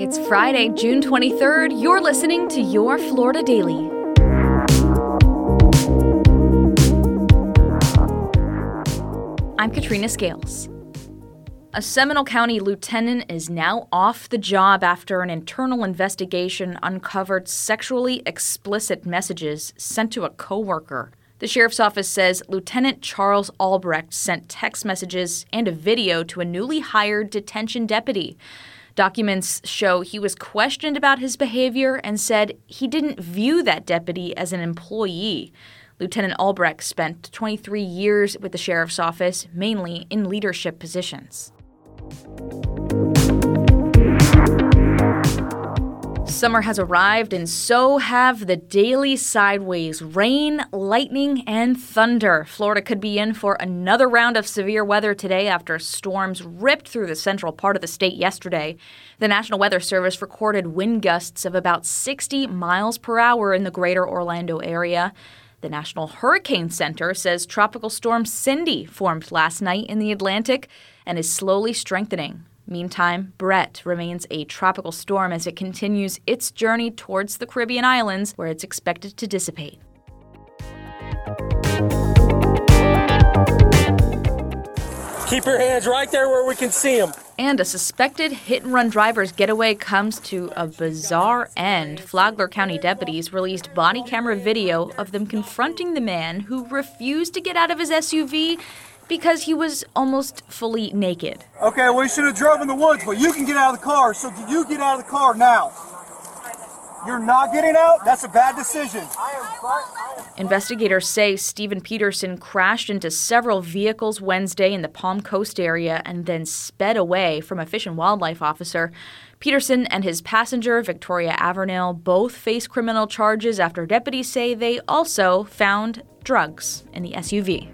It's Friday, June 23rd. You're listening to Your Florida Daily. I'm Katrina Scales. A Seminole County lieutenant is now off the job after an internal investigation uncovered sexually explicit messages sent to a coworker. The sheriff's office says Lieutenant Charles Albrecht sent text messages and a video to a newly hired detention deputy. Documents show he was questioned about his behavior and said he didn't view that deputy as an employee. Lieutenant Albrecht spent 23 years with the sheriff's office, mainly in leadership positions. Summer has arrived, and so have the daily sideways rain, lightning, and thunder. Florida could be in for another round of severe weather today after storms ripped through the central part of the state yesterday. The National Weather Service recorded wind gusts of about 60 miles per hour in the greater Orlando area. The National Hurricane Center says Tropical Storm Cindy formed last night in the Atlantic and is slowly strengthening. Meantime, Brett remains a tropical storm as it continues its journey towards the Caribbean islands, where it's expected to dissipate. Keep your hands right there where we can see them. And a suspected hit and run driver's getaway comes to a bizarre end. Flagler County deputies released body camera video of them confronting the man who refused to get out of his SUV because he was almost fully naked. Okay, we should have drove in the woods, but you can get out of the car, so you get out of the car now. You're not getting out? That's a bad decision. Investigators say Stephen Peterson crashed into several vehicles Wednesday in the Palm Coast area and then sped away from a fish and wildlife officer. Peterson and his passenger, Victoria Avernell, both face criminal charges after deputies say they also found drugs in the SUV.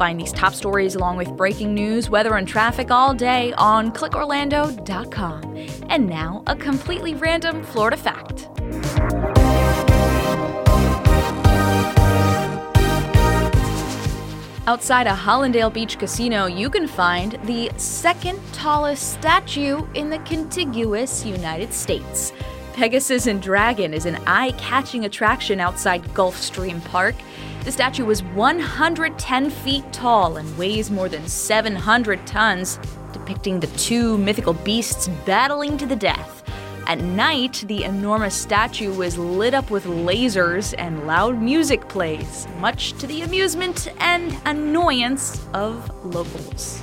Find these top stories along with breaking news, weather, and traffic all day on clickorlando.com. And now, a completely random Florida fact. Outside a Hallandale Beach casino, you can find the second tallest statue in the contiguous United States. Pegasus and Dragon is an eye catching attraction outside Gulfstream Park. The statue was 110 feet tall and weighs more than 700 tons, depicting the two mythical beasts battling to the death. At night, the enormous statue was lit up with lasers and loud music plays, much to the amusement and annoyance of locals.